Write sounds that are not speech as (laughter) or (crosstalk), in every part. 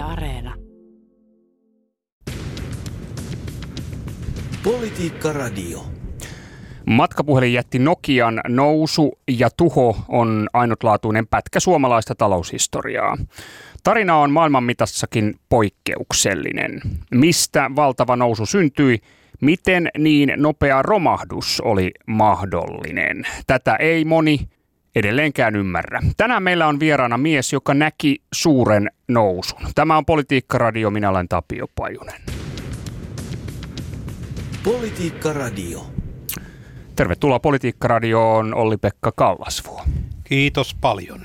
Yle Areena. Politiikka Radio. Matkapuhelin jätti Nokian nousu ja tuho on ainutlaatuinen pätkä suomalaista taloushistoriaa. Tarina on maailman mitassakin poikkeuksellinen. Mistä valtava nousu syntyi? Miten niin nopea romahdus oli mahdollinen? Tätä ei moni edelleenkään ymmärrä. Tänään meillä on vieraana mies, joka näki suuren nousun. Tämä on Politiikka Radio, minä olen Tapio Pajunen. Politiikka Radio. Tervetuloa Politiikka Radioon Olli-Pekka Kallasvuo. Kiitos paljon.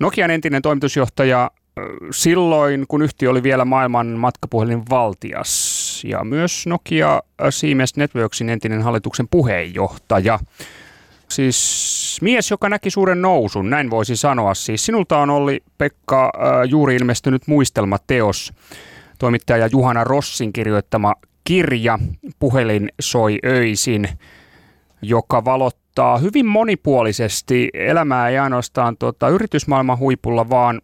Nokian entinen toimitusjohtaja silloin, kun yhtiö oli vielä maailman matkapuhelin valtias ja myös Nokia Siemens Networksin entinen hallituksen puheenjohtaja. Siis mies, joka näki suuren nousun, näin voisi sanoa. Siis sinulta on oli Pekka juuri ilmestynyt muistelmateos, toimittaja Juhana Rossin kirjoittama kirja Puhelin soi öisin, joka valottaa hyvin monipuolisesti elämää ei ainoastaan tuota, yritysmaailman huipulla, vaan,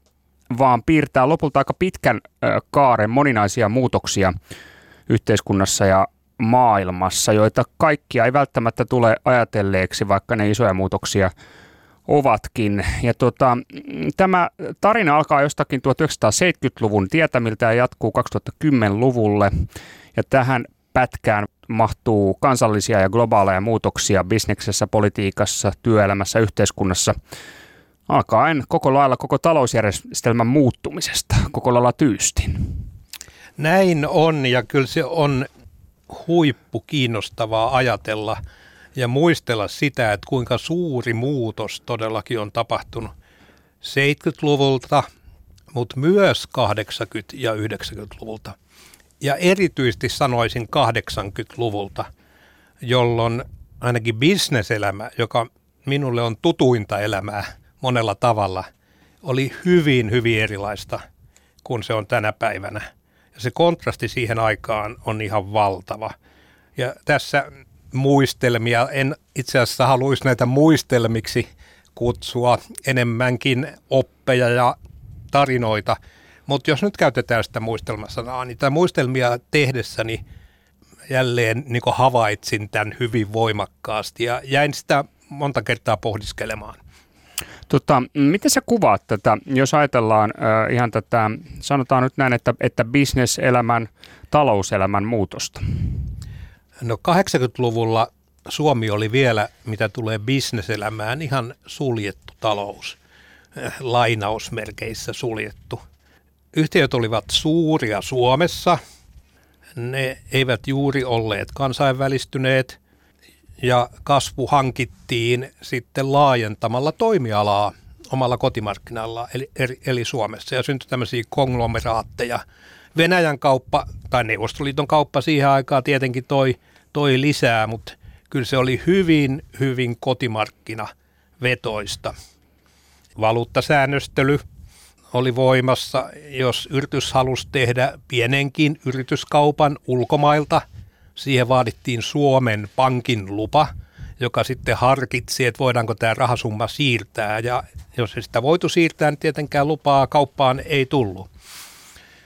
vaan piirtää lopulta aika pitkän ö, kaaren moninaisia muutoksia yhteiskunnassa ja maailmassa, joita kaikkia ei välttämättä tule ajatelleeksi, vaikka ne isoja muutoksia ovatkin. Ja tota, tämä tarina alkaa jostakin 1970-luvun tietämiltä ja jatkuu 2010-luvulle. Ja tähän pätkään mahtuu kansallisia ja globaaleja muutoksia bisneksessä, politiikassa, työelämässä, yhteiskunnassa, alkaen koko lailla koko talousjärjestelmän muuttumisesta, koko lailla tyystin. Näin on ja kyllä se on huippu kiinnostavaa ajatella ja muistella sitä, että kuinka suuri muutos todellakin on tapahtunut 70-luvulta, mutta myös 80- ja 90-luvulta ja erityisesti sanoisin 80-luvulta, jolloin ainakin bisneselämä, joka minulle on tutuinta elämää monella tavalla, oli hyvin, hyvin erilaista kuin se on tänä päivänä. Se kontrasti siihen aikaan on ihan valtava. Ja tässä muistelmia, en itse asiassa haluaisi näitä muistelmiksi kutsua enemmänkin oppeja ja tarinoita – mutta jos nyt käytetään sitä muistelmasanaa, niin tämä muistelmia tehdessäni jälleen niin havaitsin tämän hyvin voimakkaasti ja jäin sitä monta kertaa pohdiskelemaan. Tota, miten sä kuvaat tätä, jos ajatellaan äh, ihan tätä, sanotaan nyt näin, että, että bisneselämän, talouselämän muutosta? No 80-luvulla Suomi oli vielä, mitä tulee bisneselämään, ihan suljettu talous, lainausmerkeissä suljettu – Yhtiöt olivat suuria Suomessa, ne eivät juuri olleet kansainvälistyneet ja kasvu hankittiin sitten laajentamalla toimialaa omalla kotimarkkinalla eli, eli Suomessa ja syntyi tämmöisiä konglomeraatteja. Venäjän kauppa tai Neuvostoliiton kauppa siihen aikaan tietenkin toi, toi lisää, mutta kyllä se oli hyvin, hyvin kotimarkkina vetoista. Valuuttasäännöstely – oli voimassa, jos yritys halusi tehdä pienenkin yrityskaupan ulkomailta. Siihen vaadittiin Suomen pankin lupa, joka sitten harkitsi, että voidaanko tämä rahasumma siirtää. Ja jos ei sitä voitu siirtää, niin tietenkään lupaa kauppaan ei tullut.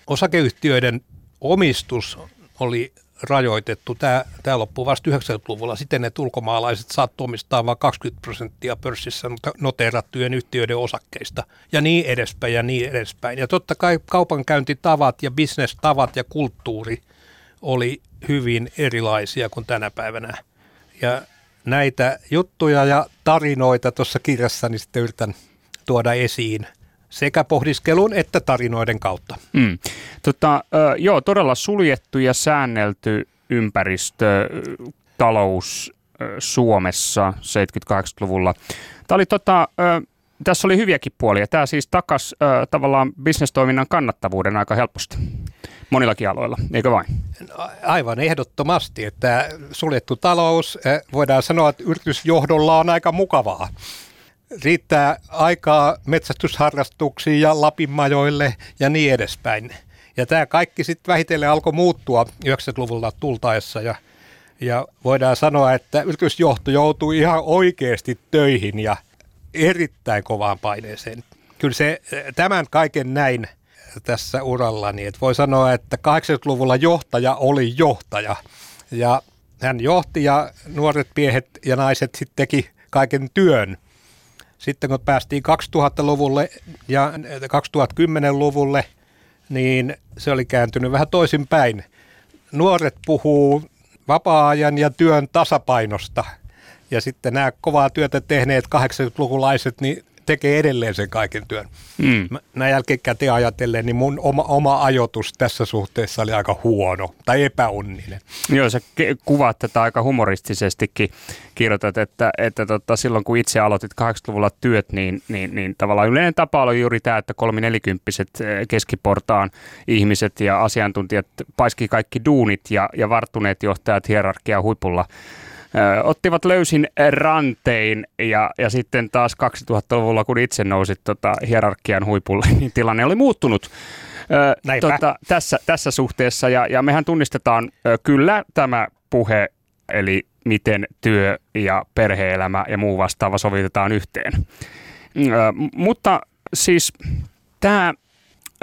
Osakeyhtiöiden omistus oli rajoitettu. Tämä, tämä loppui vasta 90-luvulla siten, että ulkomaalaiset saattu omistaa vain 20 prosenttia pörssissä noteerattujen yhtiöiden osakkeista ja niin edespäin ja niin edespäin. Ja totta kai kaupankäyntitavat ja bisnestavat ja kulttuuri oli hyvin erilaisia kuin tänä päivänä. Ja näitä juttuja ja tarinoita tuossa kirjassani sitten yritän tuoda esiin – sekä pohdiskelun että tarinoiden kautta. Mm. Tota, joo, todella suljettu ja säännelty ympäristö, talous Suomessa 70-80-luvulla. Tämä oli tota, tässä oli hyviäkin puolia. Tämä siis takas tavallaan bisnestoiminnan kannattavuuden aika helposti monillakin aloilla, eikö vain? Aivan ehdottomasti, että suljettu talous, voidaan sanoa, että yritysjohdolla on aika mukavaa riittää aikaa metsästysharrastuksiin ja Lapinmajoille ja niin edespäin. Ja tämä kaikki sitten vähitellen alkoi muuttua 90-luvulla tultaessa ja, ja voidaan sanoa, että yritysjohto joutui ihan oikeasti töihin ja erittäin kovaan paineeseen. Kyllä se tämän kaiken näin tässä urallani. Et voi sanoa, että 80-luvulla johtaja oli johtaja ja hän johti ja nuoret miehet ja naiset sitten teki kaiken työn. Sitten kun päästiin 2000-luvulle ja 2010-luvulle, niin se oli kääntynyt vähän toisinpäin. Nuoret puhuu vapaa-ajan ja työn tasapainosta. Ja sitten nämä kovaa työtä tehneet 80-lukulaiset, niin tekee edelleen sen kaiken työn. Mm. Näin jälkikäteen ajatellen, niin mun oma, oma ajoitus tässä suhteessa oli aika huono tai epäonninen. Joo, sä kuvaat tätä aika humoristisestikin. Kirjoitat, että, että tota, silloin kun itse aloitit 80-luvulla työt, niin, niin, niin tavallaan yleinen tapa oli juuri tämä, että kolminelikymppiset eh, keskiportaan ihmiset ja asiantuntijat paiski kaikki duunit ja, ja varttuneet johtajat hierarkia huipulla ottivat löysin rantein ja, ja sitten taas 2000-luvulla, kun itse nousit tota, hierarkian huipulle, (laughs) niin tilanne oli muuttunut. tota, tässä, tässä suhteessa ja, ja mehän tunnistetaan kyllä tämä puhe, eli miten työ ja perheelämä ja muu vastaava sovitetaan yhteen. Ö, mutta siis tämä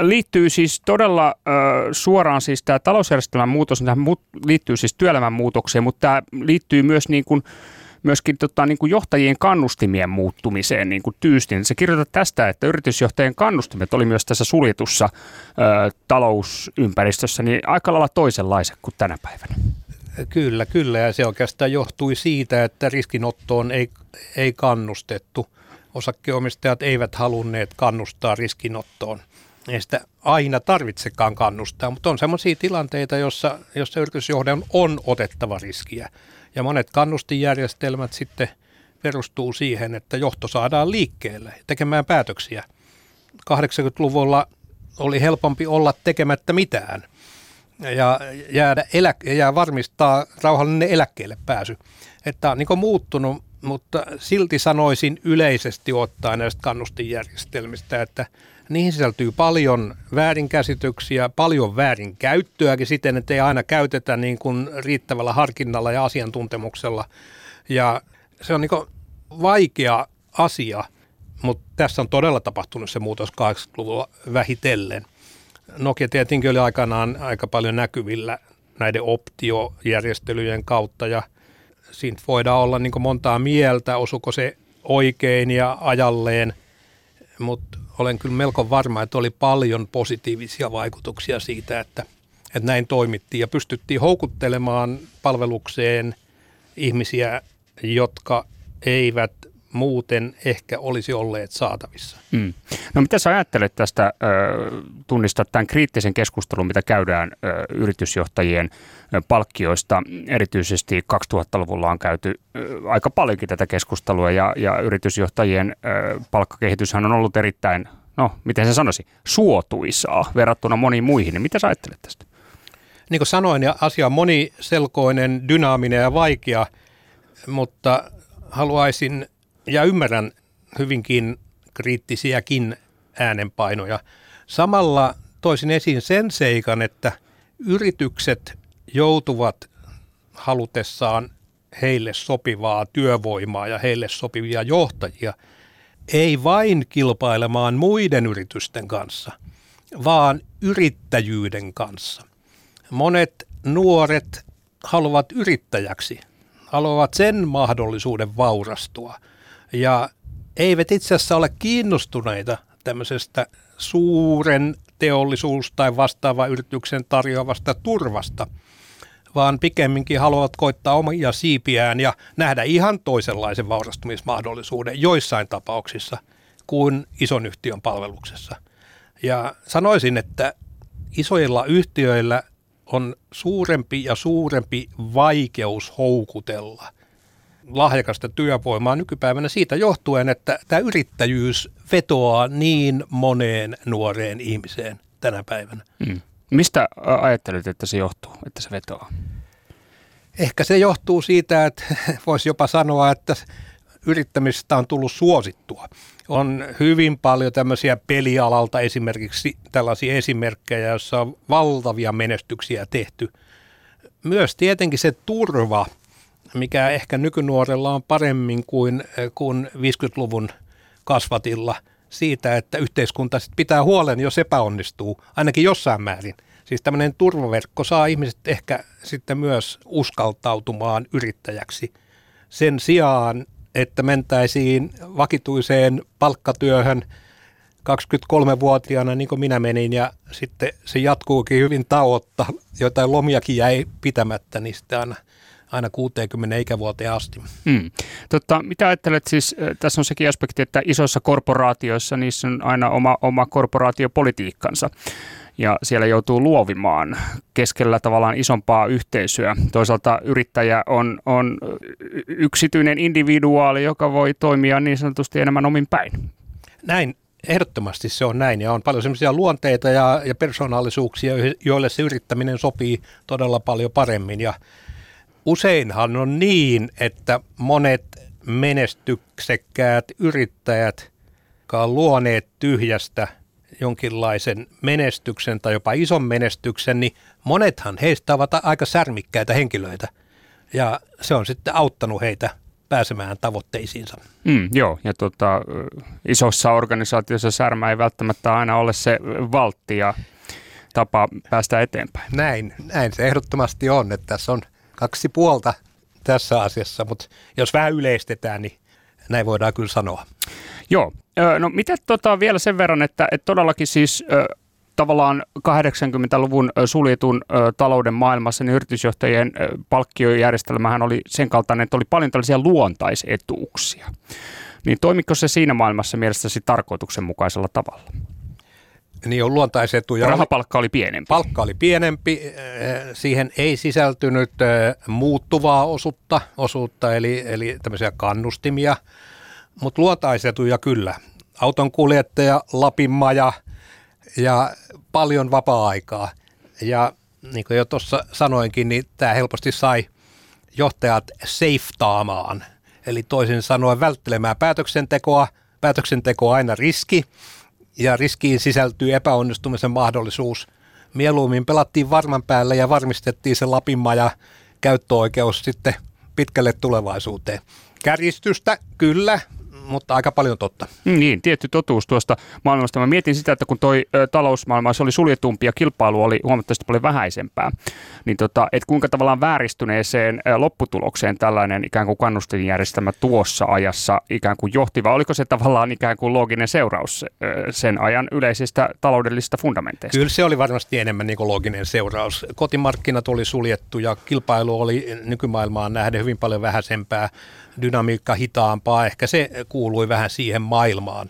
liittyy siis todella ö, suoraan siis tämä talousjärjestelmän muutos, tämä liittyy siis työelämän muutokseen, mutta tämä liittyy myös niin kuin, myöskin tota, niin kuin johtajien kannustimien muuttumiseen niin kuin tyystin. Se kirjoittaa tästä, että yritysjohtajien kannustimet oli myös tässä suljetussa ö, talousympäristössä niin aika lailla toisenlaiset kuin tänä päivänä. Kyllä, kyllä. Ja se oikeastaan johtui siitä, että riskinottoon ei, ei kannustettu. Osakkeenomistajat eivät halunneet kannustaa riskinottoon ei sitä aina tarvitsekaan kannustaa, mutta on sellaisia tilanteita, jossa, jossa yritysjohdon on otettava riskiä. Ja monet kannustinjärjestelmät sitten perustuu siihen, että johto saadaan liikkeelle tekemään päätöksiä. 80-luvulla oli helpompi olla tekemättä mitään ja jäädä elä, ja varmistaa rauhallinen eläkkeelle pääsy. Että on niin muuttunut, mutta silti sanoisin yleisesti ottaen näistä kannustinjärjestelmistä, että – niihin sisältyy paljon väärinkäsityksiä, paljon väärinkäyttöäkin siten, että ei aina käytetä niin kuin riittävällä harkinnalla ja asiantuntemuksella. Ja se on niin vaikea asia, mutta tässä on todella tapahtunut se muutos 80-luvulla vähitellen. Nokia tietenkin oli aikanaan aika paljon näkyvillä näiden optiojärjestelyjen kautta ja siinä voidaan olla niin montaa mieltä, osuko se oikein ja ajalleen, mutta olen kyllä melko varma, että oli paljon positiivisia vaikutuksia siitä, että, että näin toimittiin. Ja pystyttiin houkuttelemaan palvelukseen ihmisiä, jotka eivät muuten ehkä olisi olleet saatavissa. Mm. No mitä sä ajattelet tästä, tunnistat tämän kriittisen keskustelun, mitä käydään yritysjohtajien palkkioista. Erityisesti 2000-luvulla on käyty aika paljonkin tätä keskustelua ja, ja yritysjohtajien palkkakehityshän on ollut erittäin, no miten se sanoisi, suotuisaa verrattuna moniin muihin. Niin mitä sä ajattelet tästä? Niin kuin sanoin, ja asia on moniselkoinen, dynaaminen ja vaikea, mutta haluaisin ja ymmärrän hyvinkin kriittisiäkin äänenpainoja. Samalla toisin esiin sen seikan, että yritykset joutuvat halutessaan heille sopivaa työvoimaa ja heille sopivia johtajia, ei vain kilpailemaan muiden yritysten kanssa, vaan yrittäjyyden kanssa. Monet nuoret haluavat yrittäjäksi, haluavat sen mahdollisuuden vaurastua – ja eivät itse asiassa ole kiinnostuneita tämmöisestä suuren teollisuus- tai vastaava yrityksen tarjoavasta turvasta, vaan pikemminkin haluavat koittaa omia siipiään ja nähdä ihan toisenlaisen vaurastumismahdollisuuden joissain tapauksissa kuin ison yhtiön palveluksessa. Ja sanoisin, että isoilla yhtiöillä on suurempi ja suurempi vaikeus houkutella lahjakasta työvoimaa nykypäivänä siitä johtuen, että tämä yrittäjyys vetoaa niin moneen nuoreen ihmiseen tänä päivänä. Mm. Mistä ajattelet, että se johtuu, että se vetoaa? Ehkä se johtuu siitä, että (laughs) voisi jopa sanoa, että yrittämistä on tullut suosittua. On hyvin paljon tämmöisiä pelialalta esimerkiksi tällaisia esimerkkejä, joissa on valtavia menestyksiä tehty. Myös tietenkin se turva – mikä ehkä nykynuorella on paremmin kuin, kuin 50-luvun kasvatilla, siitä, että yhteiskunta sit pitää huolen, jos epäonnistuu, ainakin jossain määrin. Siis tämmöinen turvaverkko saa ihmiset ehkä sitten myös uskaltautumaan yrittäjäksi sen sijaan, että mentäisiin vakituiseen palkkatyöhön 23-vuotiaana, niin kuin minä menin, ja sitten se jatkuukin hyvin tauotta, jotain lomiakin jäi pitämättä, niin sitten aina, aina 60 ikävuoteen asti. Hmm. Totta, mitä ajattelet siis, tässä on sekin aspekti, että isoissa korporaatioissa niissä on aina oma, oma korporaatiopolitiikkansa ja siellä joutuu luovimaan keskellä tavallaan isompaa yhteisöä. Toisaalta yrittäjä on, on yksityinen individuaali, joka voi toimia niin sanotusti enemmän omin päin. Näin, ehdottomasti se on näin ja on paljon sellaisia luonteita ja, ja persoonallisuuksia, joille se yrittäminen sopii todella paljon paremmin ja useinhan on niin, että monet menestyksekkäät yrittäjät, jotka on luoneet tyhjästä – jonkinlaisen menestyksen tai jopa ison menestyksen, niin monethan heistä ovat aika särmikkäitä henkilöitä. Ja se on sitten auttanut heitä pääsemään tavoitteisiinsa. Mm, joo, ja tota, isossa organisaatiossa särmä ei välttämättä aina ole se valtti ja tapa päästä eteenpäin. Näin, näin se ehdottomasti on, että tässä on kaksi puolta tässä asiassa, mutta jos vähän yleistetään, niin näin voidaan kyllä sanoa. Joo, no mitä tota vielä sen verran, että, että todellakin siis tavallaan 80-luvun suljetun talouden maailmassa niin yritysjohtajien palkkiojärjestelmähän oli sen kaltainen, että oli paljon tällaisia luontaisetuuksia. Niin toimiko se siinä maailmassa mielestäsi tarkoituksenmukaisella tavalla? Niin on luontaisetuja. Rahapalkka oli pienempi. Palkka oli pienempi. Siihen ei sisältynyt muuttuvaa osuutta, osuutta eli, eli tämmöisiä kannustimia – mutta luotaisetuja kyllä. Auton kuljettaja, Lapinmaja ja paljon vapaa-aikaa. Ja niin kuin jo tuossa sanoinkin, niin tämä helposti sai johtajat seiftaamaan, eli toisin sanoen välttelemään päätöksentekoa. Päätöksenteko on aina riski, ja riskiin sisältyy epäonnistumisen mahdollisuus. Mieluummin pelattiin varman päälle ja varmistettiin se Lapinmaja käyttöoikeus sitten pitkälle tulevaisuuteen. Kärjistystä, kyllä, mutta aika paljon totta. Niin, tietty totuus tuosta maailmasta. Mä mietin sitä, että kun toi ö, talousmaailma se oli suljetumpi ja kilpailu oli huomattavasti paljon vähäisempää, niin tota, et kuinka tavallaan vääristyneeseen ö, lopputulokseen tällainen ikään kuin kannustinjärjestelmä tuossa ajassa ikään kuin johtiva, oliko se tavallaan ikään kuin looginen seuraus ö, sen ajan yleisistä taloudellisista fundamenteista? Kyllä se oli varmasti enemmän niin kuin looginen seuraus. Kotimarkkinat oli suljettu ja kilpailu oli nykymaailmaan nähden hyvin paljon vähäisempää dynamiikka hitaampaa, ehkä se kuului vähän siihen maailmaan.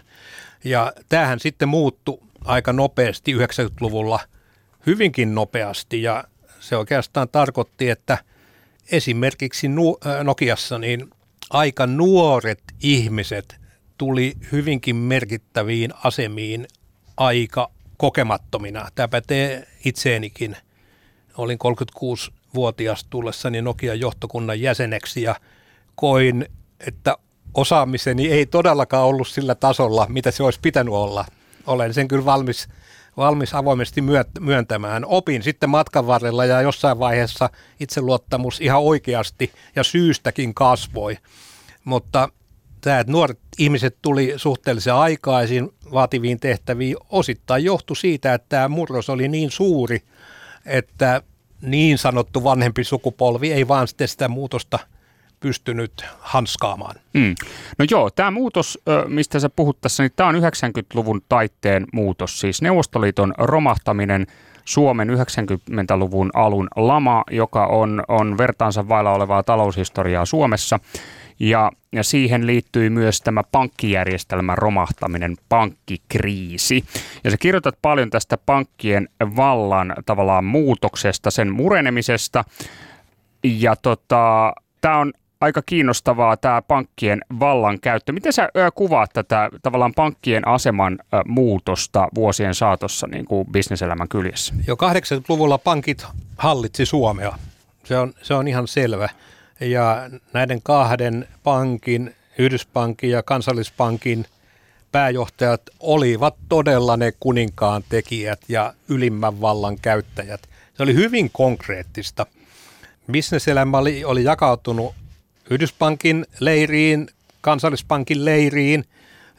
Ja tämähän sitten muuttui aika nopeasti 90-luvulla, hyvinkin nopeasti, ja se oikeastaan tarkoitti, että esimerkiksi Nokiassa niin aika nuoret ihmiset tuli hyvinkin merkittäviin asemiin aika kokemattomina. Tämä pätee itseenikin. Olin 36-vuotias tullessani Nokian johtokunnan jäseneksi ja koin, että osaamiseni ei todellakaan ollut sillä tasolla, mitä se olisi pitänyt olla. Olen sen kyllä valmis, valmis avoimesti myöntämään. Opin sitten matkan varrella ja jossain vaiheessa itseluottamus ihan oikeasti ja syystäkin kasvoi. Mutta tämä, että nuoret ihmiset tuli suhteellisen aikaisin vaativiin tehtäviin, osittain johtui siitä, että tämä murros oli niin suuri, että niin sanottu vanhempi sukupolvi ei vaan sitten sitä muutosta – pystynyt hanskaamaan. Mm. No joo, tämä muutos, mistä sä puhut tässä, niin tämä on 90-luvun taitteen muutos, siis Neuvostoliiton romahtaminen, Suomen 90-luvun alun lama, joka on, on vertaansa vailla olevaa taloushistoriaa Suomessa. Ja, ja siihen liittyy myös tämä pankkijärjestelmän romahtaminen, pankkikriisi. Ja sä kirjoitat paljon tästä pankkien vallan tavallaan muutoksesta, sen murenemisesta. Ja tota, tämä on aika kiinnostavaa tämä pankkien vallankäyttö. Miten sä kuvaat tätä tavallaan pankkien aseman muutosta vuosien saatossa niin kuin bisneselämän kyljessä? Jo 80-luvulla pankit hallitsi Suomea. Se on, se on ihan selvä. Ja näiden kahden pankin, Yhdyspankin ja Kansallispankin pääjohtajat olivat todella ne kuninkaan tekijät ja ylimmän vallan käyttäjät. Se oli hyvin konkreettista. Bisneselämä oli, oli jakautunut Yhdyspankin leiriin, kansallispankin leiriin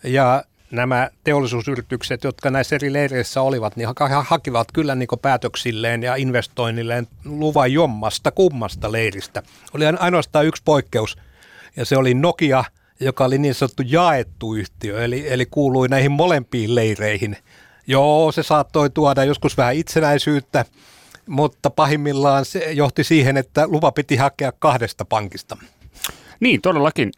ja nämä teollisuusyritykset, jotka näissä eri leireissä olivat, niin ha- hakivat kyllä niin päätöksilleen ja investoinnilleen luvan jommasta kummasta leiristä. Oli ainoastaan yksi poikkeus, ja se oli Nokia, joka oli niin sanottu jaettu yhtiö, eli, eli kuului näihin molempiin leireihin. Joo, se saattoi tuoda joskus vähän itsenäisyyttä, mutta pahimmillaan se johti siihen, että lupa piti hakea kahdesta pankista. Niin, todellakin.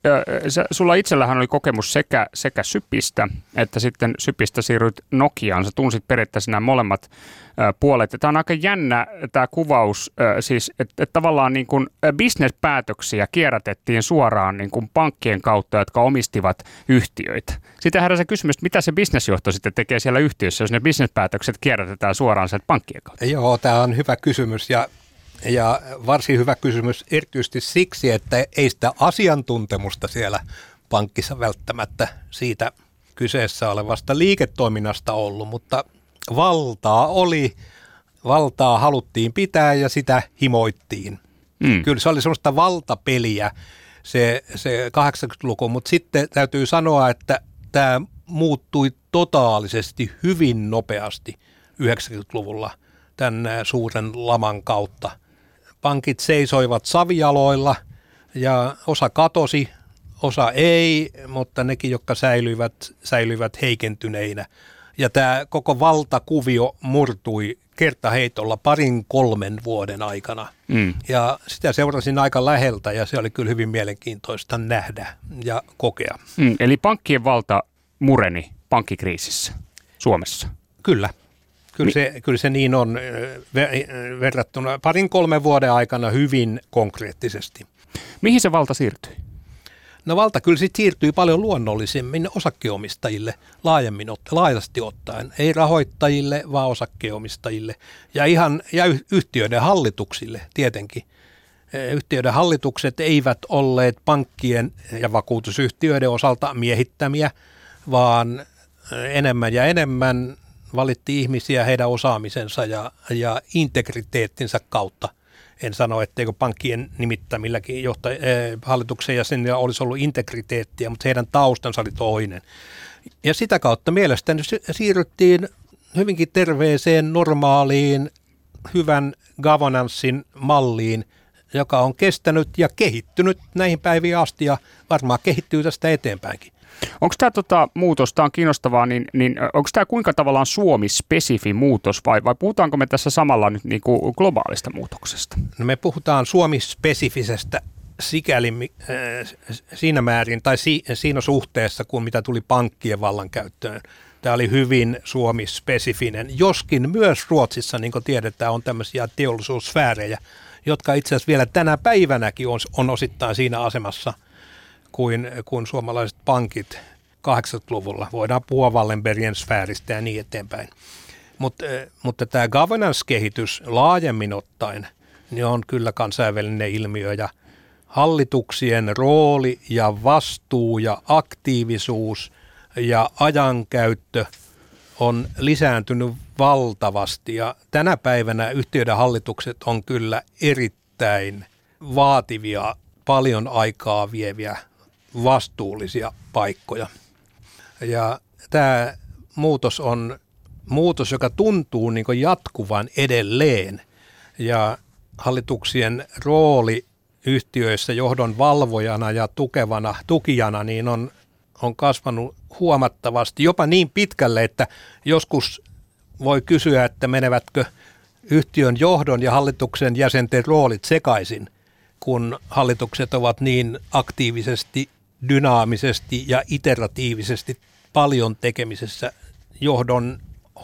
Sulla itsellähän oli kokemus sekä, sekä Sypistä, että sitten Sypistä siirryt Nokiaan. Sä tunsit periaatteessa nämä molemmat puolet. Tämä on aika jännä tämä kuvaus, siis, että, että tavallaan niin kuin bisnespäätöksiä kierrätettiin suoraan niin kuin pankkien kautta, jotka omistivat yhtiöitä. Sitten heräsi kysymys, että mitä se bisnesjohto sitten tekee siellä yhtiössä, jos ne bisnespäätökset kierrätetään suoraan sieltä pankkien kautta? Joo, tämä on hyvä kysymys ja ja varsin hyvä kysymys erityisesti siksi, että ei sitä asiantuntemusta siellä pankkissa välttämättä siitä kyseessä olevasta liiketoiminnasta ollut, mutta valtaa oli, valtaa haluttiin pitää ja sitä himoittiin. Mm. Kyllä se oli sellaista valtapeliä se, se 80-luku, mutta sitten täytyy sanoa, että tämä muuttui totaalisesti hyvin nopeasti 90-luvulla tämän suuren laman kautta pankit seisoivat savialoilla ja osa katosi, osa ei, mutta nekin, jotka säilyivät, säilyivät heikentyneinä. Ja tämä koko valtakuvio murtui kertaheitolla parin kolmen vuoden aikana. Mm. Ja sitä seurasin aika läheltä ja se oli kyllä hyvin mielenkiintoista nähdä ja kokea. Mm, eli pankkien valta mureni pankkikriisissä Suomessa? Kyllä. Kyllä se, kyllä se niin on verrattuna parin kolmen vuoden aikana hyvin konkreettisesti. Mihin se valta siirtyi? No valta kyllä sitten siirtyi paljon luonnollisemmin osakkeomistajille laajemmin, laajasti ottaen. Ei rahoittajille, vaan osakkeomistajille ja, ihan, ja yhtiöiden hallituksille tietenkin. Yhtiöiden hallitukset eivät olleet pankkien ja vakuutusyhtiöiden osalta miehittämiä, vaan enemmän ja enemmän valitti ihmisiä heidän osaamisensa ja, ja integriteettinsä kautta. En sano, etteikö pankkien nimittämilläkin johtaj- eh, hallituksen jäsenillä olisi ollut integriteettiä, mutta heidän taustansa oli toinen. Ja sitä kautta mielestäni siirryttiin hyvinkin terveeseen, normaaliin, hyvän governanssin malliin, joka on kestänyt ja kehittynyt näihin päiviin asti ja varmaan kehittyy tästä eteenpäinkin. Onko tämä tota, muutos, tämä on kiinnostavaa, niin, niin onko tämä kuinka tavallaan Suomi-spesifi muutos vai, vai puhutaanko me tässä samalla nyt niin kuin globaalista muutoksesta? No me puhutaan Suomi-spesifisestä sikäli äh, siinä määrin tai si, siinä suhteessa kuin mitä tuli pankkien vallankäyttöön. Tämä oli hyvin Suomi-spesifinen, joskin myös Ruotsissa, niin kuin tiedetään, on tämmöisiä teollisuussfäärejä, jotka itse asiassa vielä tänä päivänäkin on, on osittain siinä asemassa – kuin, kuin suomalaiset pankit 80-luvulla. Voidaan puhua Wallenbergien sfääristä ja niin eteenpäin. Mut, eh, mutta tämä governance-kehitys laajemmin ottaen niin on kyllä kansainvälinen ilmiö ja hallituksien rooli ja vastuu ja aktiivisuus ja ajankäyttö on lisääntynyt valtavasti ja tänä päivänä yhtiöiden hallitukset on kyllä erittäin vaativia, paljon aikaa vieviä vastuullisia paikkoja. Ja tämä muutos on muutos, joka tuntuu niin jatkuvan edelleen. Ja hallituksien rooli yhtiöissä johdon valvojana ja tukevana, tukijana niin on, on kasvanut huomattavasti, jopa niin pitkälle, että joskus voi kysyä, että menevätkö yhtiön johdon ja hallituksen jäsenten roolit sekaisin, kun hallitukset ovat niin aktiivisesti dynaamisesti ja iteratiivisesti paljon tekemisessä johdon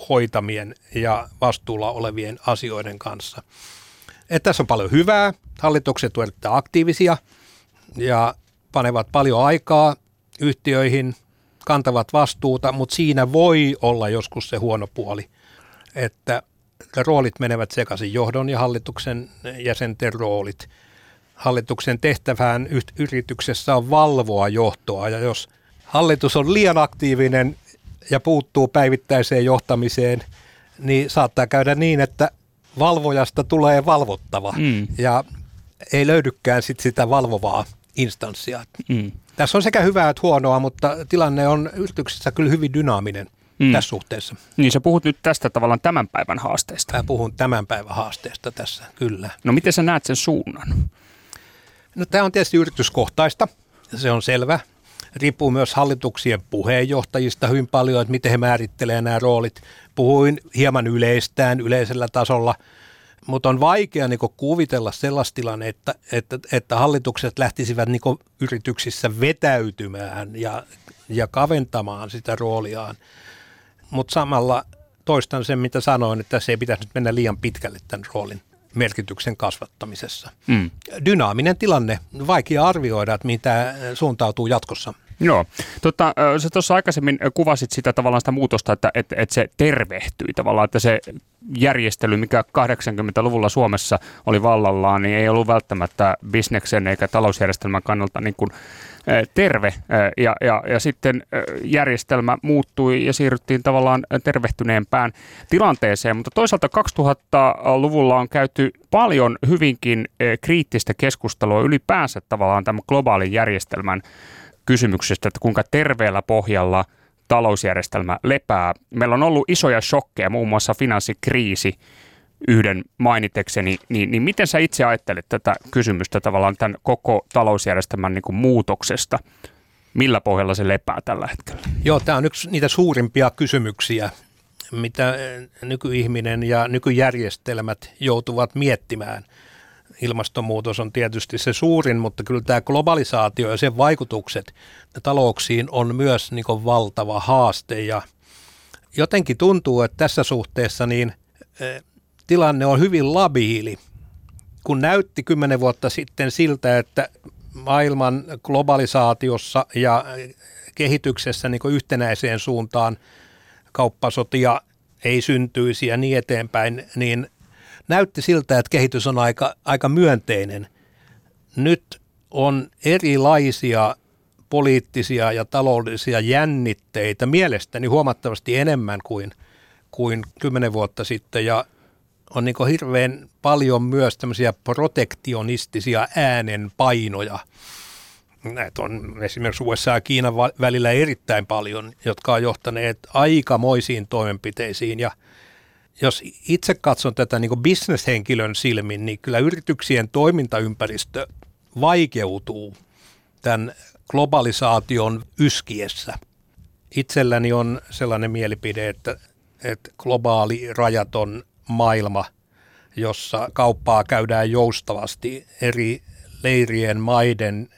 hoitamien ja vastuulla olevien asioiden kanssa. Et tässä on paljon hyvää, hallitukset ovat aktiivisia ja panevat paljon aikaa yhtiöihin, kantavat vastuuta, mutta siinä voi olla joskus se huono puoli, että roolit menevät sekaisin, johdon ja hallituksen jäsenten roolit – hallituksen tehtävään yrityksessä on valvoa johtoa ja jos hallitus on liian aktiivinen ja puuttuu päivittäiseen johtamiseen, niin saattaa käydä niin, että valvojasta tulee valvottava mm. ja ei löydykään sit sitä valvovaa instanssia. Mm. Tässä on sekä hyvää että huonoa, mutta tilanne on yrityksessä kyllä hyvin dynaaminen mm. tässä suhteessa. Niin sä puhut nyt tästä tavallaan tämän päivän haasteesta. Mä puhun tämän päivän haasteesta tässä, kyllä. No miten sä näet sen suunnan? No tämä on tietysti yrityskohtaista, se on selvä. Riippuu myös hallituksien puheenjohtajista hyvin paljon, että miten he määrittelevät nämä roolit. Puhuin hieman yleistään, yleisellä tasolla – mutta on vaikea niin kuvitella sellaista tilannetta, että, että, että hallitukset lähtisivät niin yrityksissä vetäytymään ja, ja kaventamaan sitä rooliaan. Mutta samalla toistan sen, mitä sanoin, että se ei pitäisi nyt mennä liian pitkälle tämän roolin merkityksen kasvattamisessa. Mm. Dynaaminen tilanne, vaikea arvioida, että mitä suuntautuu jatkossa. Joo. Tota, sä tuossa aikaisemmin kuvasit sitä tavallaan sitä muutosta, että, että, että se tervehtyi tavallaan, että se järjestely, mikä 80-luvulla Suomessa oli vallallaan, niin ei ollut välttämättä bisneksen eikä talousjärjestelmän kannalta niin kuin terve ja, ja, ja sitten järjestelmä muuttui ja siirryttiin tavallaan tervehtyneempään tilanteeseen, mutta toisaalta 2000-luvulla on käyty paljon hyvinkin kriittistä keskustelua ylipäänsä tavallaan tämän globaalin järjestelmän kysymyksestä, että kuinka terveellä pohjalla talousjärjestelmä lepää. Meillä on ollut isoja shokkeja, muun muassa finanssikriisi yhden mainitekseni, niin, niin miten sä itse ajattelet tätä kysymystä tavallaan tämän koko talousjärjestelmän niin kuin muutoksesta? Millä pohjalla se lepää tällä hetkellä? Joo, tämä on yksi niitä suurimpia kysymyksiä, mitä nykyihminen ja nykyjärjestelmät joutuvat miettimään – ilmastonmuutos on tietysti se suurin, mutta kyllä tämä globalisaatio ja sen vaikutukset talouksiin on myös niin valtava haaste ja jotenkin tuntuu, että tässä suhteessa niin eh, tilanne on hyvin labiili. Kun näytti kymmenen vuotta sitten siltä, että maailman globalisaatiossa ja kehityksessä niin yhtenäiseen suuntaan kauppasotia ei syntyisi ja niin eteenpäin, niin näytti siltä, että kehitys on aika, aika myönteinen. Nyt on erilaisia poliittisia ja taloudellisia jännitteitä mielestäni huomattavasti enemmän kuin, kuin kymmenen vuotta sitten ja on niin hirveän paljon myös tämmöisiä protektionistisia äänenpainoja. Näitä on esimerkiksi USA ja Kiinan välillä erittäin paljon, jotka on johtaneet aikamoisiin toimenpiteisiin ja – jos itse katson tätä niin bisneshenkilön silmin, niin kyllä yrityksien toimintaympäristö vaikeutuu tämän globalisaation yskiessä. Itselläni on sellainen mielipide, että, että globaali rajaton maailma, jossa kauppaa käydään joustavasti eri leirien, maiden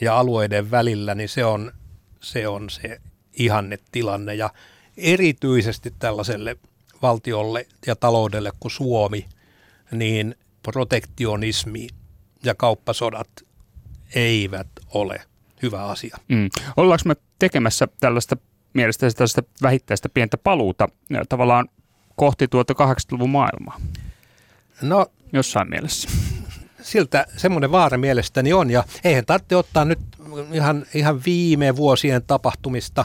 ja alueiden välillä, niin se on se, on se ihannetilanne. Ja erityisesti tällaiselle valtiolle ja taloudelle kuin Suomi, niin protektionismi ja kauppasodat eivät ole hyvä asia. Mm. Ollaanko me tekemässä tällaista mielestäni tällaista vähittäistä pientä paluuta tavallaan kohti tuota 80-luvun maailmaa? No, Jossain mielessä. Siltä semmoinen vaara mielestäni on, ja eihän tarvitse ottaa nyt ihan, ihan viime vuosien tapahtumista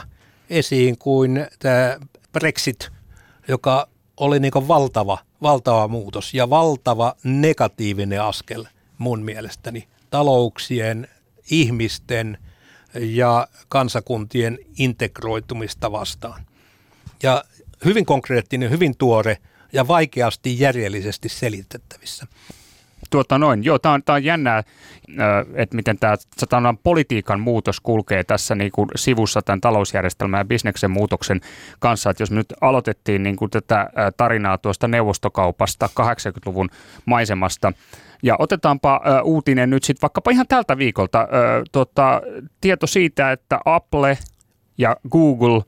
esiin kuin tämä Brexit – joka oli niin valtava, valtava muutos ja valtava negatiivinen askel mun mielestäni talouksien, ihmisten ja kansakuntien integroitumista vastaan. Ja hyvin konkreettinen, hyvin tuore ja vaikeasti järjellisesti Tuota noin, joo, tämä on, tää on jännää, että miten tämä politiikan muutos kulkee tässä niin kuin sivussa tämän talousjärjestelmän ja bisneksen muutoksen kanssa. Että jos me nyt aloitettiin niin kuin tätä tarinaa tuosta neuvostokaupasta 80-luvun maisemasta, ja otetaanpa uutinen nyt sitten vaikkapa ihan tältä viikolta. Ö, tota, tieto siitä, että Apple ja Google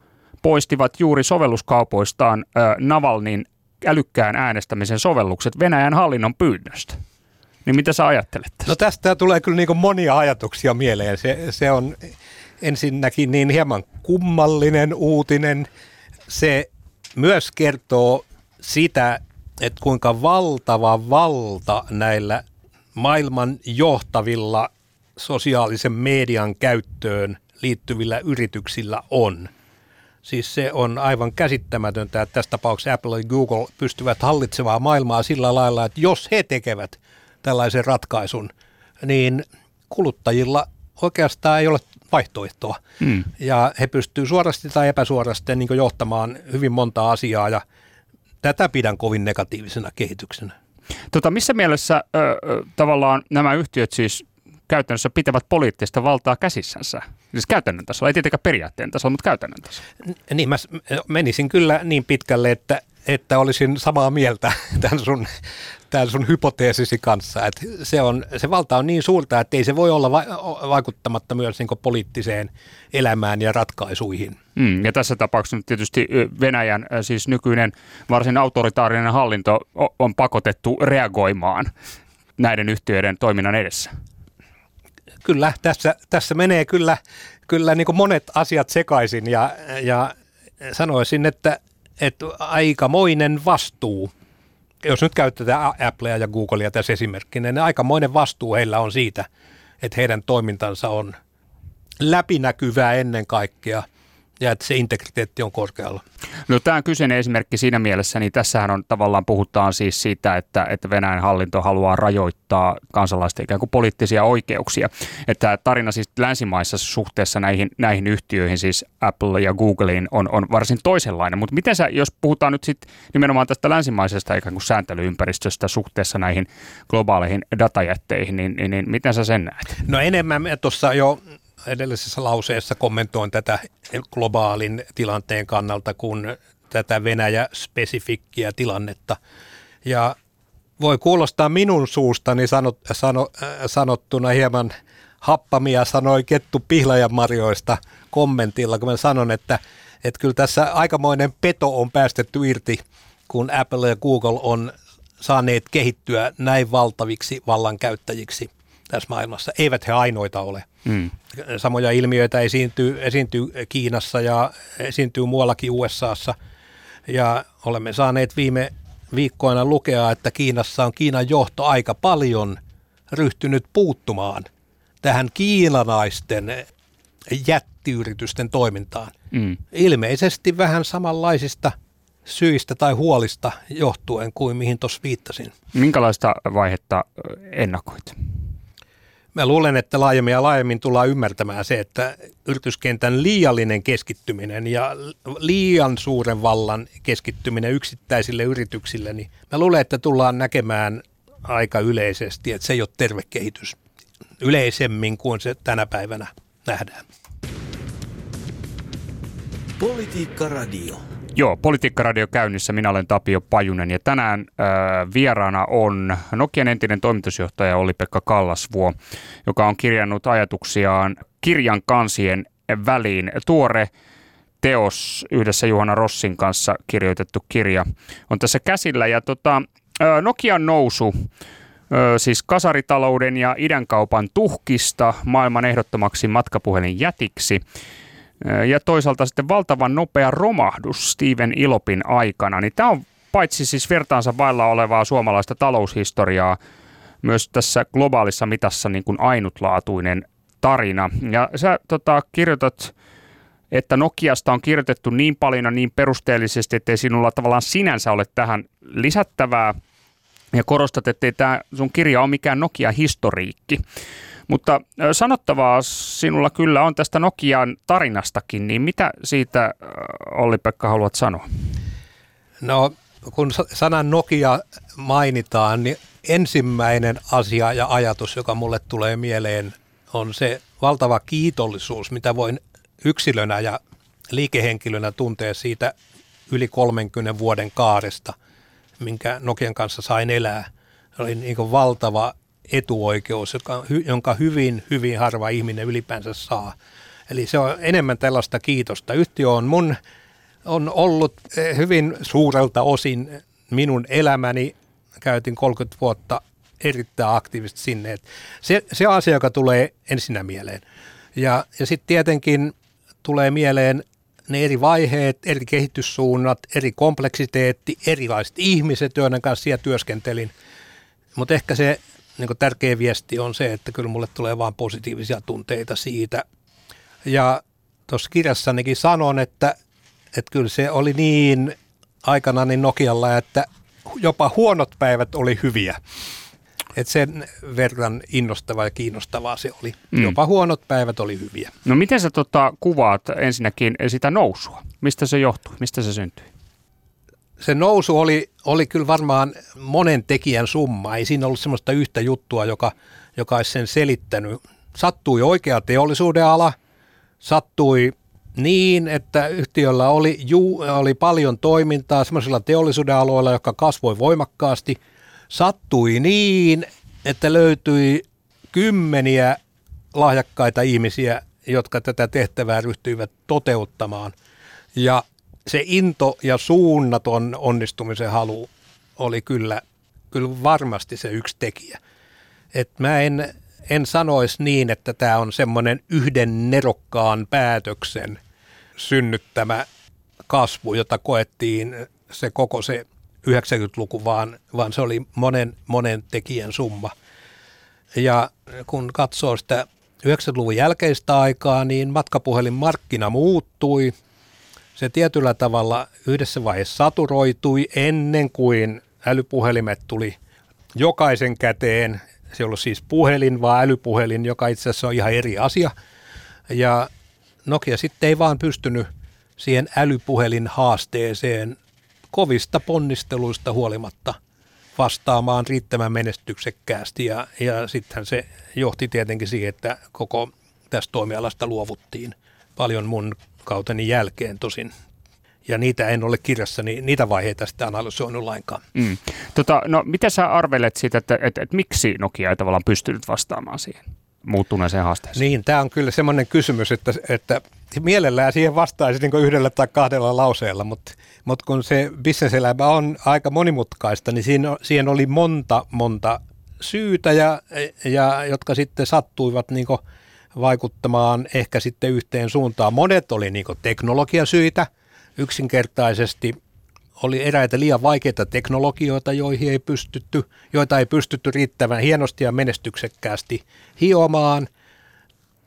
poistivat juuri sovelluskaupoistaan Navalnin älykkään äänestämisen sovellukset Venäjän hallinnon pyynnöstä. Niin mitä sä ajattelet tästä? No tästä tulee kyllä niin monia ajatuksia mieleen. Se, se on ensinnäkin niin hieman kummallinen uutinen. Se myös kertoo sitä, että kuinka valtava valta näillä maailman johtavilla sosiaalisen median käyttöön liittyvillä yrityksillä on. Siis se on aivan käsittämätöntä, että tässä tapauksessa Apple ja Google pystyvät hallitsemaan maailmaa sillä lailla, että jos he tekevät tällaisen ratkaisun, niin kuluttajilla oikeastaan ei ole vaihtoehtoa. Mm. Ja he pystyvät suorasti tai epäsuorasti niin johtamaan hyvin monta asiaa ja tätä pidän kovin negatiivisena kehityksenä. Tota, missä mielessä ö, tavallaan nämä yhtiöt siis käytännössä pitävät poliittista valtaa käsissänsä? Siis käytännön tasolla, ei tietenkään periaatteen tasolla, mutta käytännön tasolla. Niin, mä menisin kyllä niin pitkälle, että, että olisin samaa mieltä (laughs) tämän sun tämän sun hypoteesisi kanssa, että se, on, se valta on niin suurta, että ei se voi olla va- vaikuttamatta myös niin poliittiseen elämään ja ratkaisuihin. Mm, ja tässä tapauksessa nyt tietysti Venäjän siis nykyinen varsin autoritaarinen hallinto on pakotettu reagoimaan näiden yhtiöiden toiminnan edessä. Kyllä, tässä, tässä menee kyllä, kyllä niin monet asiat sekaisin ja, ja sanoisin, että, että aikamoinen vastuu. Jos nyt käytetään Applea ja Googlea tässä esimerkkinä, niin aikamoinen vastuu heillä on siitä, että heidän toimintansa on läpinäkyvää ennen kaikkea – ja että se integriteetti on korkealla. No tämä kyseinen esimerkki siinä mielessä, niin tässähän on tavallaan puhutaan siis siitä, että, että Venäjän hallinto haluaa rajoittaa kansalaisten ikään kuin poliittisia oikeuksia. Että tarina siis länsimaissa suhteessa näihin, näihin yhtiöihin, siis Apple ja Googleen, on, on varsin toisenlainen. Mutta miten sä, jos puhutaan nyt sitten nimenomaan tästä länsimaisesta ikään kuin sääntelyympäristöstä suhteessa näihin globaaleihin datajätteihin, niin, niin, niin miten sä sen näet? No enemmän tuossa jo edellisessä lauseessa kommentoin tätä globaalin tilanteen kannalta kuin tätä Venäjä-spesifikkiä tilannetta. Ja voi kuulostaa minun suustani sanot, sano, äh, sanottuna hieman happamia sanoi Kettu Pihlajanmarjoista kommentilla, kun mä sanon, että, että kyllä tässä aikamoinen peto on päästetty irti, kun Apple ja Google on saaneet kehittyä näin valtaviksi vallankäyttäjiksi tässä maailmassa. Eivät he ainoita ole. Mm. Samoja ilmiöitä esiintyy, esiintyy Kiinassa ja esiintyy muuallakin USAssa. Ja olemme saaneet viime viikkoina lukea, että Kiinassa on Kiinan johto aika paljon ryhtynyt puuttumaan tähän kiinanaisten jättiyritysten toimintaan. Mm. Ilmeisesti vähän samanlaisista syistä tai huolista johtuen kuin mihin tuossa viittasin. Minkälaista vaihetta ennakoit? Mä luulen, että laajemmin ja laajemmin tullaan ymmärtämään se, että yrityskentän liiallinen keskittyminen ja liian suuren vallan keskittyminen yksittäisille yrityksille, niin mä luulen, että tullaan näkemään aika yleisesti, että se ei ole terve kehitys yleisemmin kuin se tänä päivänä nähdään. Politiikka Radio. Joo, Politiikka-radio käynnissä. Minä olen Tapio Pajunen ja tänään äh, vieraana on Nokian entinen toimitusjohtaja Olli-Pekka Kallasvuo, joka on kirjannut ajatuksiaan kirjan kansien väliin. Tuore teos yhdessä Juhana Rossin kanssa kirjoitettu kirja on tässä käsillä. Ja tota, äh, Nokian nousu siis kasaritalouden ja idänkaupan tuhkista maailman ehdottomaksi matkapuhelin jätiksi – ja toisaalta sitten valtavan nopea romahdus Steven Ilopin aikana, niin tämä on paitsi siis vertaansa vailla olevaa suomalaista taloushistoriaa, myös tässä globaalissa mitassa niin kuin ainutlaatuinen tarina. Ja sä tota, kirjoitat, että Nokiasta on kirjoitettu niin paljon ja niin perusteellisesti, ettei sinulla tavallaan sinänsä ole tähän lisättävää. Ja korostat, ettei tämä sun kirja ole mikään Nokia-historiikki. Mutta sanottavaa sinulla kyllä on tästä Nokian tarinastakin, niin mitä siitä Olli-Pekka haluat sanoa? No kun sanan Nokia mainitaan, niin ensimmäinen asia ja ajatus, joka mulle tulee mieleen, on se valtava kiitollisuus, mitä voin yksilönä ja liikehenkilönä tuntea siitä yli 30 vuoden kaaresta, minkä Nokian kanssa sain elää. Se oli niin valtava etuoikeus, joka, jonka hyvin, hyvin harva ihminen ylipäänsä saa. Eli se on enemmän tällaista kiitosta. Yhtiö on mun on ollut eh, hyvin suurelta osin minun elämäni. Käytin 30 vuotta erittäin aktiivisesti sinne. Se, se asia, joka tulee ensinnä mieleen. Ja, ja sitten tietenkin tulee mieleen ne eri vaiheet, eri kehityssuunnat, eri kompleksiteetti, erilaiset ihmiset, joiden kanssa siellä työskentelin. Mutta ehkä se niin tärkeä viesti on se, että kyllä mulle tulee vain positiivisia tunteita siitä. Ja tuossa kirjassanikin sanon, että, että kyllä se oli niin aikana niin Nokialla, että jopa huonot päivät oli hyviä. Et sen verran innostava ja kiinnostavaa se oli. Mm. Jopa huonot päivät oli hyviä. No miten sä tota, kuvaat ensinnäkin sitä nousua? Mistä se johtui? Mistä se syntyi? Se nousu oli, oli kyllä varmaan monen tekijän summa. Ei siinä ollut semmoista yhtä juttua, joka, joka olisi sen selittänyt. Sattui oikea teollisuuden ala, sattui niin, että yhtiöllä oli, ju, oli paljon toimintaa semmoisilla teollisuuden aloilla, jotka kasvoi voimakkaasti. Sattui niin, että löytyi kymmeniä lahjakkaita ihmisiä, jotka tätä tehtävää ryhtyivät toteuttamaan. Ja se into ja suunnaton onnistumisen halu oli kyllä, kyllä varmasti se yksi tekijä. Et mä en, en sanoisi niin, että tämä on semmoinen yhden nerokkaan päätöksen synnyttämä kasvu, jota koettiin se koko se 90-luku, vaan, vaan se oli monen, monen tekijän summa. Ja kun katsoo sitä 90-luvun jälkeistä aikaa, niin matkapuhelinmarkkina muuttui. Se tietyllä tavalla yhdessä vaiheessa saturoitui ennen kuin älypuhelimet tuli jokaisen käteen. Se ei ollut siis puhelin, vaan älypuhelin, joka itse asiassa on ihan eri asia. Ja Nokia sitten ei vaan pystynyt siihen älypuhelin haasteeseen kovista ponnisteluista huolimatta vastaamaan riittävän menestyksekkäästi ja, ja sitten se johti tietenkin siihen, että koko tästä toimialasta luovuttiin paljon mun kauteni jälkeen tosin. Ja niitä en ole kirjassani, niitä vaiheita sitä analysoinut lainkaan. Mm. Tota, no, mitä sä arvelet siitä, että, että, että miksi Nokia ei tavallaan pystynyt vastaamaan siihen muuttuneeseen haasteeseen? Niin, tämä on kyllä semmoinen kysymys, että, että mielellään siihen vastaisi niin yhdellä tai kahdella lauseella, mutta, mutta kun se bisneselämä on aika monimutkaista, niin siinä, siihen oli monta, monta syytä, ja, ja, jotka sitten sattuivat niin vaikuttamaan ehkä sitten yhteen suuntaan. Monet oli niin teknologiasyitä, yksinkertaisesti oli eräitä liian vaikeita teknologioita, joihin ei pystytty, joita ei pystytty riittävän hienosti ja menestyksekkäästi hiomaan.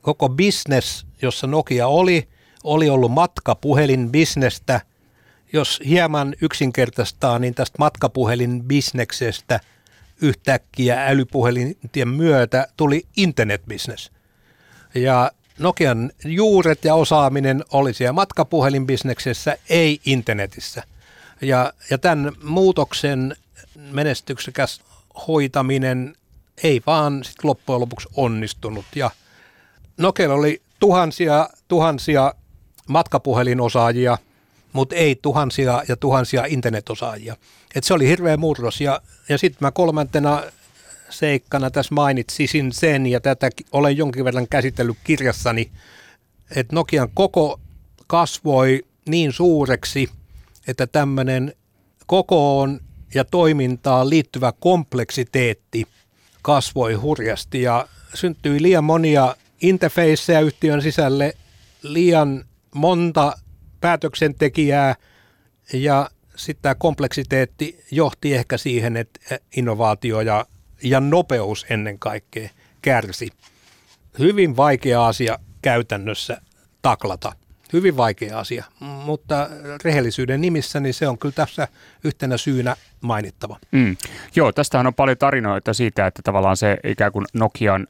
Koko business, jossa Nokia oli, oli ollut matkapuhelinbisnestä. Jos hieman yksinkertaistaa, niin tästä matkapuhelinbisneksestä yhtäkkiä älypuhelintien myötä tuli internetbisnes. Ja Nokian juuret ja osaaminen oli siellä matkapuhelinbisneksessä, ei internetissä – ja, ja tämän muutoksen menestyksekäs hoitaminen ei vaan sit loppujen lopuksi onnistunut. Ja Nokia oli tuhansia, tuhansia matkapuhelinosaajia, mutta ei tuhansia ja tuhansia internetosaajia. Et se oli hirveä murros. Ja, ja sitten mä kolmantena seikkana tässä mainitsisin sen, ja tätä olen jonkin verran käsitellyt kirjassani, että Nokian koko kasvoi niin suureksi – että tämmöinen kokoon ja toimintaan liittyvä kompleksiteetti kasvoi hurjasti ja syntyi liian monia interfaceja yhtiön sisälle, liian monta päätöksentekijää ja sitten tämä kompleksiteetti johti ehkä siihen, että innovaatio ja, ja nopeus ennen kaikkea kärsi. Hyvin vaikea asia käytännössä taklata – hyvin vaikea asia, mutta rehellisyyden nimissä niin se on kyllä tässä yhtenä syynä mainittava. Mm. Joo, tästähän on paljon tarinoita siitä, että tavallaan se ikään kuin Nokian,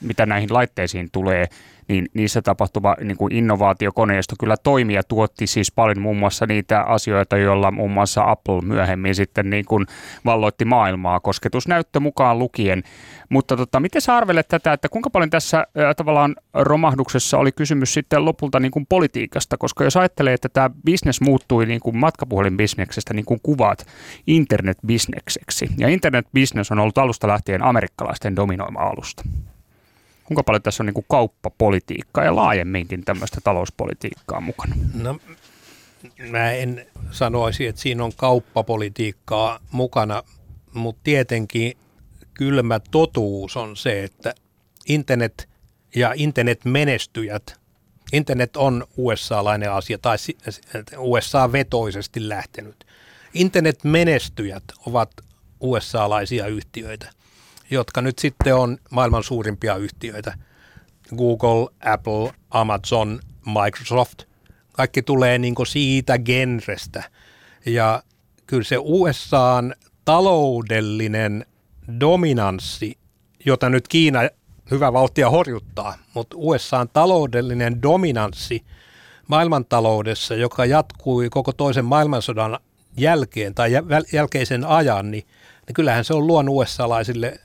mitä näihin laitteisiin tulee, niin niissä tapahtuva niin kuin innovaatiokoneisto kyllä toimii ja tuotti siis paljon muun muassa niitä asioita, joilla muun muassa Apple myöhemmin sitten niin kuin valloitti maailmaa kosketusnäyttö mukaan lukien. Mutta tota, miten sä arvelet tätä, että kuinka paljon tässä äh, tavallaan romahduksessa oli kysymys sitten lopulta niin kuin politiikasta, koska jos ajattelee, että tämä bisnes muuttui niin kuin matkapuhelinbisneksestä, niin kuin kuvat, internetbisnekseksi. Ja internetbisnes on ollut alusta lähtien amerikkalaisten dominoima alusta. Kuinka paljon tässä on niin kuin kauppapolitiikkaa ja laajemminkin tämmöistä talouspolitiikkaa mukana? No, mä en sanoisi, että siinä on kauppapolitiikkaa mukana, mutta tietenkin kylmä totuus on se, että internet ja internetmenestyjät, internet on USA-lainen asia tai USA-vetoisesti lähtenyt. Internetmenestyjät ovat USA-laisia yhtiöitä jotka nyt sitten on maailman suurimpia yhtiöitä. Google, Apple, Amazon, Microsoft, kaikki tulee niin siitä genrestä. Ja kyllä se USAn taloudellinen dominanssi, jota nyt Kiina hyvä vauhtia horjuttaa, mutta USAn taloudellinen dominanssi maailmantaloudessa, joka jatkui koko toisen maailmansodan jälkeen tai jälkeisen ajan, niin, niin kyllähän se on luonut USA-laisille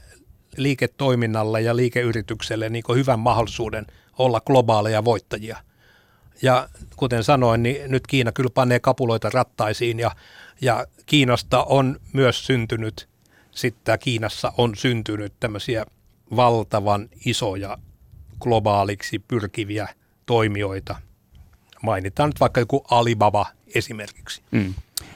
liiketoiminnalle ja liikeyritykselle niin hyvän mahdollisuuden olla globaaleja voittajia. Ja kuten sanoin, niin nyt Kiina kyllä panee kapuloita rattaisiin ja, ja Kiinasta on myös syntynyt, sitten Kiinassa on syntynyt tämmöisiä valtavan isoja globaaliksi pyrkiviä toimijoita. Mainitaan nyt vaikka joku Alibaba esimerkiksi. Mm.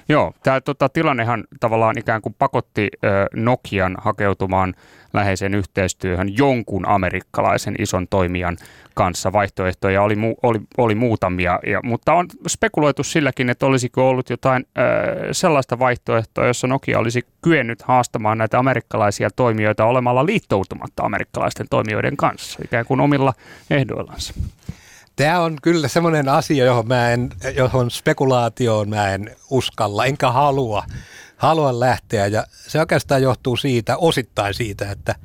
Joo, tämä tota, tilannehan tavallaan ikään kuin pakotti ö, Nokian hakeutumaan läheiseen yhteistyöhön jonkun amerikkalaisen ison toimijan kanssa. Vaihtoehtoja oli, mu, oli, oli muutamia, ja, mutta on spekuloitu silläkin, että olisiko ollut jotain ö, sellaista vaihtoehtoa, jossa Nokia olisi kyennyt haastamaan näitä amerikkalaisia toimijoita olemalla liittoutumatta amerikkalaisten toimijoiden kanssa, ikään kuin omilla ehdoillansa. Tämä on kyllä semmoinen asia, johon, mä en, johon spekulaatioon mä en uskalla, enkä halua, halua lähteä. Ja se oikeastaan johtuu siitä, osittain siitä, että,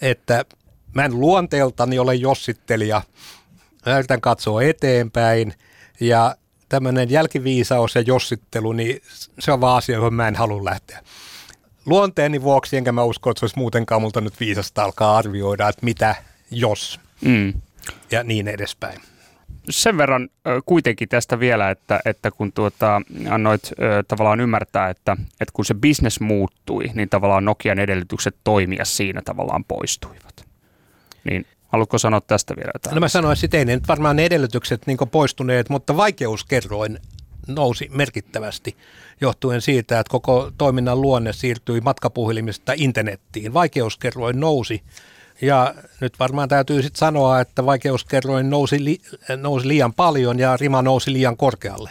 että mä en luonteeltani ole jossittelija. Mä yritän katsoa eteenpäin ja tämmöinen jälkiviisaus ja jossittelu, niin se on vaan asia, johon mä en halua lähteä. Luonteeni vuoksi, enkä mä usko, että se olisi muutenkaan multa nyt viisasta alkaa arvioida, että mitä jos mm. ja niin edespäin sen verran kuitenkin tästä vielä, että, että kun tuota, annoit tavallaan ymmärtää, että, että kun se business muuttui, niin tavallaan Nokian edellytykset toimia siinä tavallaan poistuivat. Niin haluatko sanoa tästä vielä jotain? No mä sanoisin, että ei ne nyt varmaan ne edellytykset niin poistuneet, mutta vaikeuskerroin nousi merkittävästi johtuen siitä, että koko toiminnan luonne siirtyi matkapuhelimista internettiin. Vaikeuskerroin nousi ja nyt varmaan täytyy sitten sanoa, että vaikeuskerroin nousi, li, nousi liian paljon ja rima nousi liian korkealle.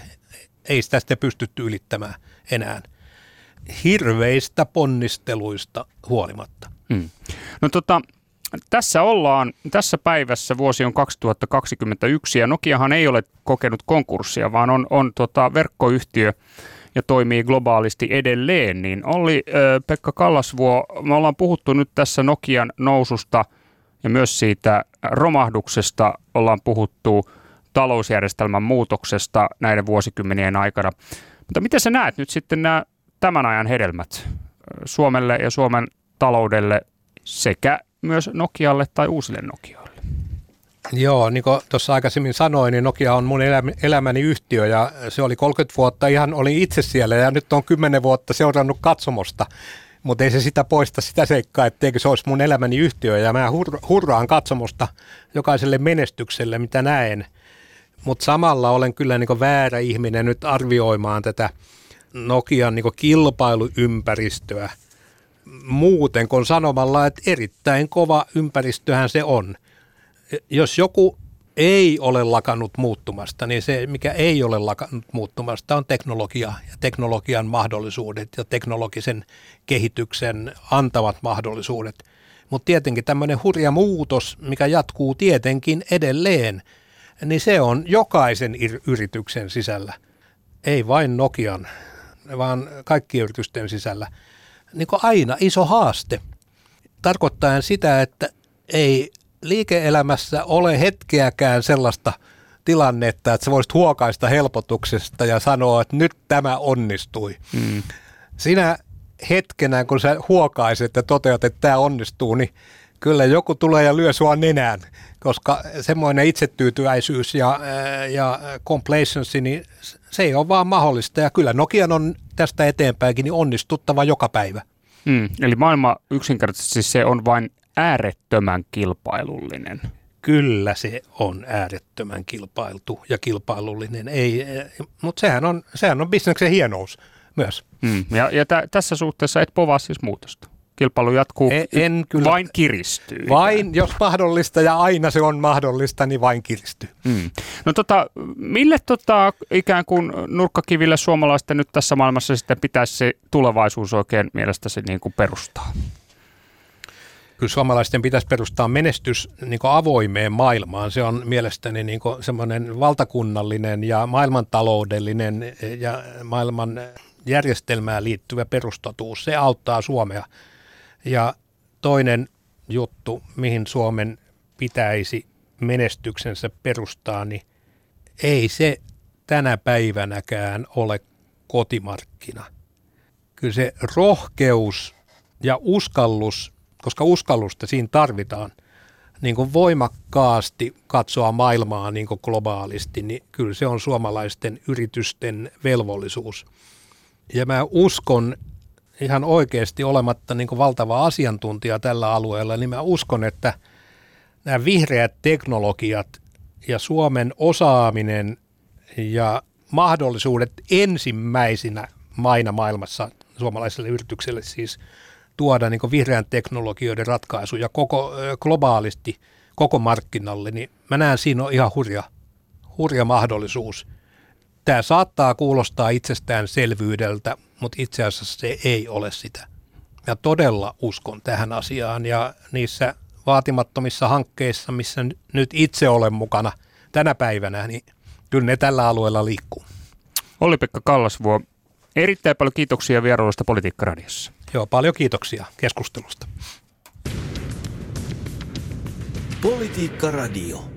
Ei sitä sitten pystytty ylittämään enää hirveistä ponnisteluista huolimatta. Hmm. No tota, tässä ollaan, tässä päivässä vuosi on 2021 ja Nokiahan ei ole kokenut konkurssia, vaan on, on tota verkkoyhtiö, ja toimii globaalisti edelleen, niin oli Pekka Kallasvuo, me ollaan puhuttu nyt tässä Nokian noususta ja myös siitä romahduksesta ollaan puhuttu talousjärjestelmän muutoksesta näiden vuosikymmenien aikana. Mutta miten sä näet nyt sitten nämä tämän ajan hedelmät Suomelle ja Suomen taloudelle sekä myös Nokialle tai uusille Nokioille? Joo, niin kuin tuossa aikaisemmin sanoin, niin Nokia on mun elämäni yhtiö ja se oli 30 vuotta ihan, oli itse siellä ja nyt on 10 vuotta seurannut katsomosta. Mutta ei se sitä poista sitä seikkaa, etteikö se olisi mun elämäni yhtiö ja mä hurraan katsomosta jokaiselle menestykselle, mitä näen. Mutta samalla olen kyllä niin väärä ihminen nyt arvioimaan tätä Nokian niin kilpailuympäristöä muuten kuin sanomalla, että erittäin kova ympäristöhän se on – jos joku ei ole lakannut muuttumasta, niin se, mikä ei ole lakannut muuttumasta, on teknologia ja teknologian mahdollisuudet ja teknologisen kehityksen antavat mahdollisuudet. Mutta tietenkin tämmöinen hurja muutos, mikä jatkuu tietenkin edelleen, niin se on jokaisen yrityksen sisällä, ei vain Nokian, vaan kaikkien yritysten sisällä, niin kuin aina iso haaste. Tarkoittaen sitä, että ei liike-elämässä ole hetkeäkään sellaista tilannetta, että sä voisit huokaista helpotuksesta ja sanoa, että nyt tämä onnistui. Mm. Sinä hetkenä, kun sä huokaiset ja toteat, että tämä onnistuu, niin kyllä joku tulee ja lyö sua nenään, koska semmoinen itsetyytyväisyys ja, ja complacency, niin se ei ole vaan mahdollista. Ja kyllä Nokian on tästä eteenpäinkin niin onnistuttava joka päivä. Mm, eli maailma yksinkertaisesti se on vain äärettömän kilpailullinen. Kyllä se on äärettömän kilpailtu ja kilpailullinen, ei, mutta sehän on, sehän on bisneksen hienous myös. Mm, ja ja t- tässä suhteessa et povaa siis muutosta. Kilpailu jatkuu, en, en kyllä, vain kiristyy. Vain, jos mahdollista ja aina se on mahdollista, niin vain kiristyy. Mm. No tota, mille tota, ikään kuin nurkkakiville suomalaisten nyt tässä maailmassa sitten pitäisi se tulevaisuus oikein mielestäsi niin kuin perustaa? Kyllä suomalaisten pitäisi perustaa menestys niin avoimeen maailmaan. Se on mielestäni niin semmoinen valtakunnallinen ja maailmantaloudellinen ja maailman järjestelmään liittyvä perustotuus. Se auttaa Suomea. Ja toinen juttu, mihin Suomen pitäisi menestyksensä perustaa, niin ei se tänä päivänäkään ole kotimarkkina. Kyllä se rohkeus ja uskallus, koska uskallusta siinä tarvitaan, niin kuin voimakkaasti katsoa maailmaa niin kuin globaalisti, niin kyllä se on suomalaisten yritysten velvollisuus. Ja mä uskon ihan oikeasti olematta niin kuin valtava asiantuntija tällä alueella, niin mä uskon, että nämä vihreät teknologiat ja Suomen osaaminen ja mahdollisuudet ensimmäisinä maina maailmassa suomalaiselle yritykselle siis tuoda niin vihreän teknologioiden ratkaisuja koko, globaalisti koko markkinalle, niin mä näen siinä on ihan hurja, hurja mahdollisuus. Tämä saattaa kuulostaa itsestäänselvyydeltä, mutta itse asiassa se ei ole sitä. Ja todella uskon tähän asiaan ja niissä vaatimattomissa hankkeissa, missä nyt itse olen mukana tänä päivänä, niin kyllä ne tällä alueella liikkuu. Olli-Pekka Kallasvuo, erittäin paljon kiitoksia vierailusta Politiikka-radiossa. Joo, paljon kiitoksia keskustelusta. Politiikka Radio.